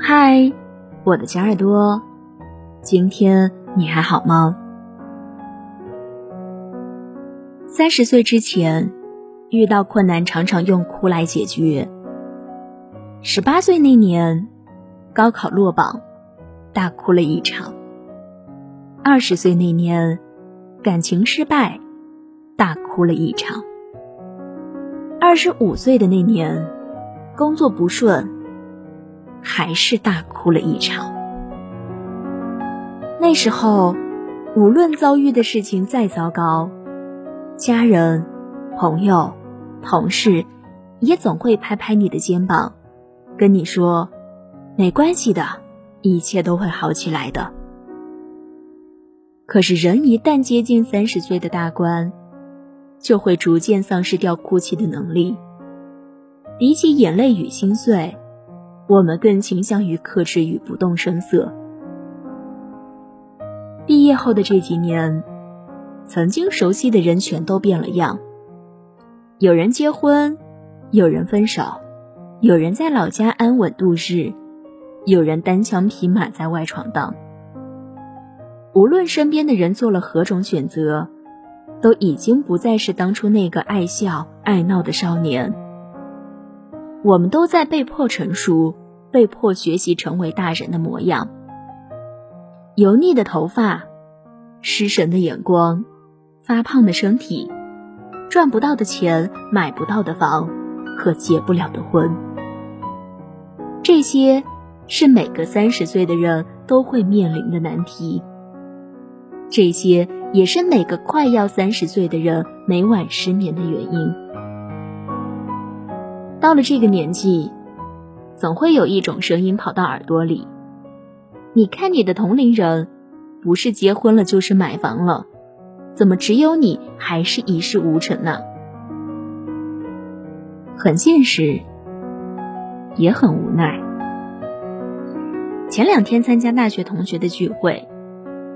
嗨，我的小耳朵，今天你还好吗？三十岁之前，遇到困难常常用哭来解决。十八岁那年，高考落榜，大哭了一场。二十岁那年，感情失败，大哭了一场。二十五岁的那年，工作不顺，还是大哭了一场。那时候，无论遭遇的事情再糟糕。家人、朋友、同事，也总会拍拍你的肩膀，跟你说：“没关系的，一切都会好起来的。”可是，人一旦接近三十岁的大关，就会逐渐丧失掉哭泣的能力。比起眼泪与心碎，我们更倾向于克制与不动声色。毕业后的这几年。曾经熟悉的人全都变了样，有人结婚，有人分手，有人在老家安稳度日，有人单枪匹马在外闯荡。无论身边的人做了何种选择，都已经不再是当初那个爱笑爱闹的少年。我们都在被迫成熟，被迫学习成为大人的模样。油腻的头发，失神的眼光。发胖的身体，赚不到的钱，买不到的房，和结不了的婚，这些是每个三十岁的人都会面临的难题。这些也是每个快要三十岁的人每晚失眠的原因。到了这个年纪，总会有一种声音跑到耳朵里：“你看你的同龄人，不是结婚了，就是买房了。”怎么只有你还是一事无成呢？很现实，也很无奈。前两天参加大学同学的聚会，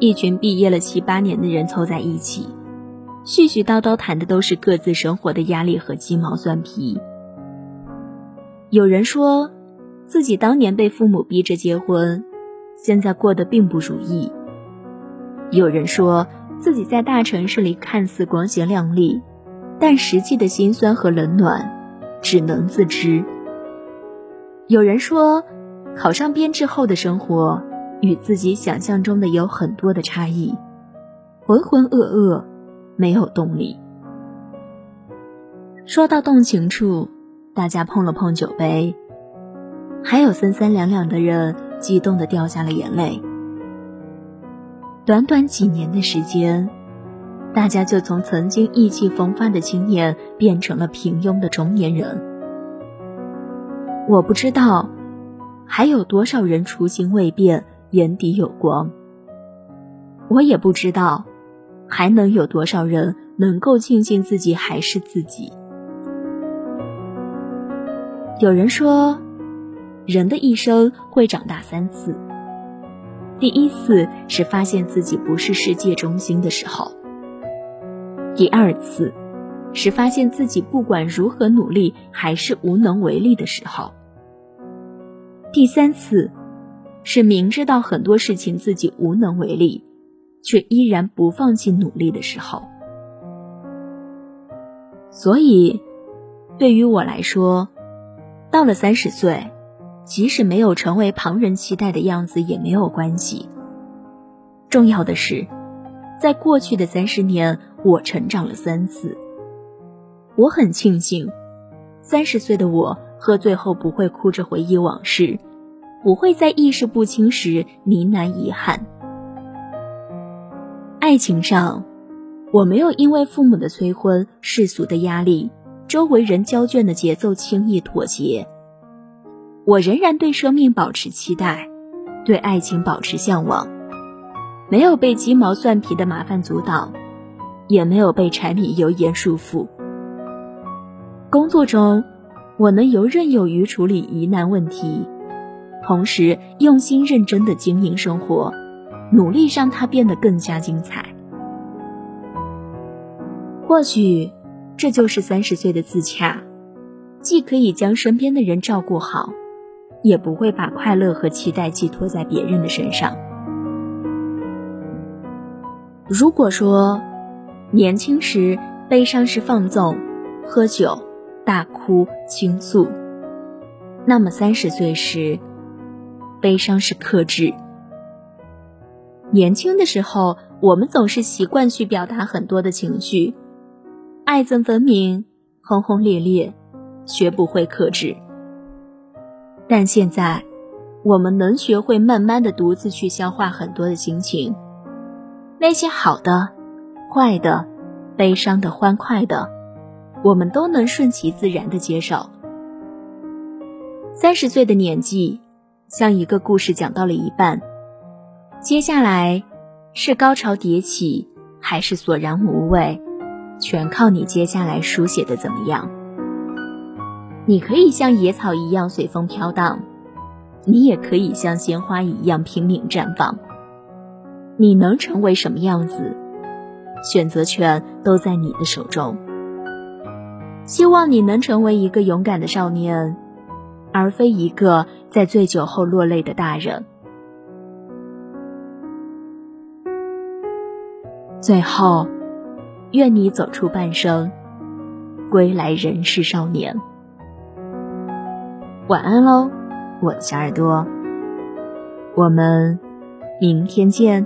一群毕业了七八年的人凑在一起，絮絮叨叨谈的都是各自生活的压力和鸡毛蒜皮。有人说自己当年被父母逼着结婚，现在过得并不如意。有人说。自己在大城市里看似光鲜亮丽，但实际的辛酸和冷暖，只能自知。有人说，考上编制后的生活与自己想象中的有很多的差异，浑浑噩噩，没有动力。说到动情处，大家碰了碰酒杯，还有三三两两的人激动的掉下了眼泪。短短几年的时间，大家就从曾经意气风发的青年变成了平庸的中年人。我不知道还有多少人初心未变，眼底有光。我也不知道还能有多少人能够庆幸自己还是自己。有人说，人的一生会长大三次。第一次是发现自己不是世界中心的时候，第二次是发现自己不管如何努力还是无能为力的时候，第三次是明知道很多事情自己无能为力，却依然不放弃努力的时候。所以，对于我来说，到了三十岁。即使没有成为旁人期待的样子也没有关系。重要的是，在过去的三十年，我成长了三次。我很庆幸，三十岁的我喝醉后不会哭着回忆往事，不会在意识不清时呢喃遗憾。爱情上，我没有因为父母的催婚、世俗的压力、周围人交卷的节奏轻易妥协。我仍然对生命保持期待，对爱情保持向往，没有被鸡毛蒜皮的麻烦阻挡，也没有被柴米油盐束缚。工作中，我能游刃有余处理疑难问题，同时用心认真的经营生活，努力让它变得更加精彩。或许，这就是三十岁的自洽。既可以将身边的人照顾好，也不会把快乐和期待寄托在别人的身上。如果说年轻时悲伤是放纵、喝酒、大哭、倾诉，那么三十岁时，悲伤是克制。年轻的时候，我们总是习惯去表达很多的情绪，爱憎分明，轰轰烈烈，学不会克制。但现在，我们能学会慢慢的独自去消化很多的心情，那些好的、坏的、悲伤的、欢快的，我们都能顺其自然的接受。三十岁的年纪，像一个故事讲到了一半。接下来，是高潮迭起，还是索然无味，全靠你接下来书写的怎么样。你可以像野草一样随风飘荡，你也可以像鲜花一样拼命绽放。你能成为什么样子，选择权都在你的手中。希望你能成为一个勇敢的少年，而非一个在醉酒后落泪的大人。最后，愿你走出半生，归来仍是少年。晚安喽，我的小耳朵，我们明天见。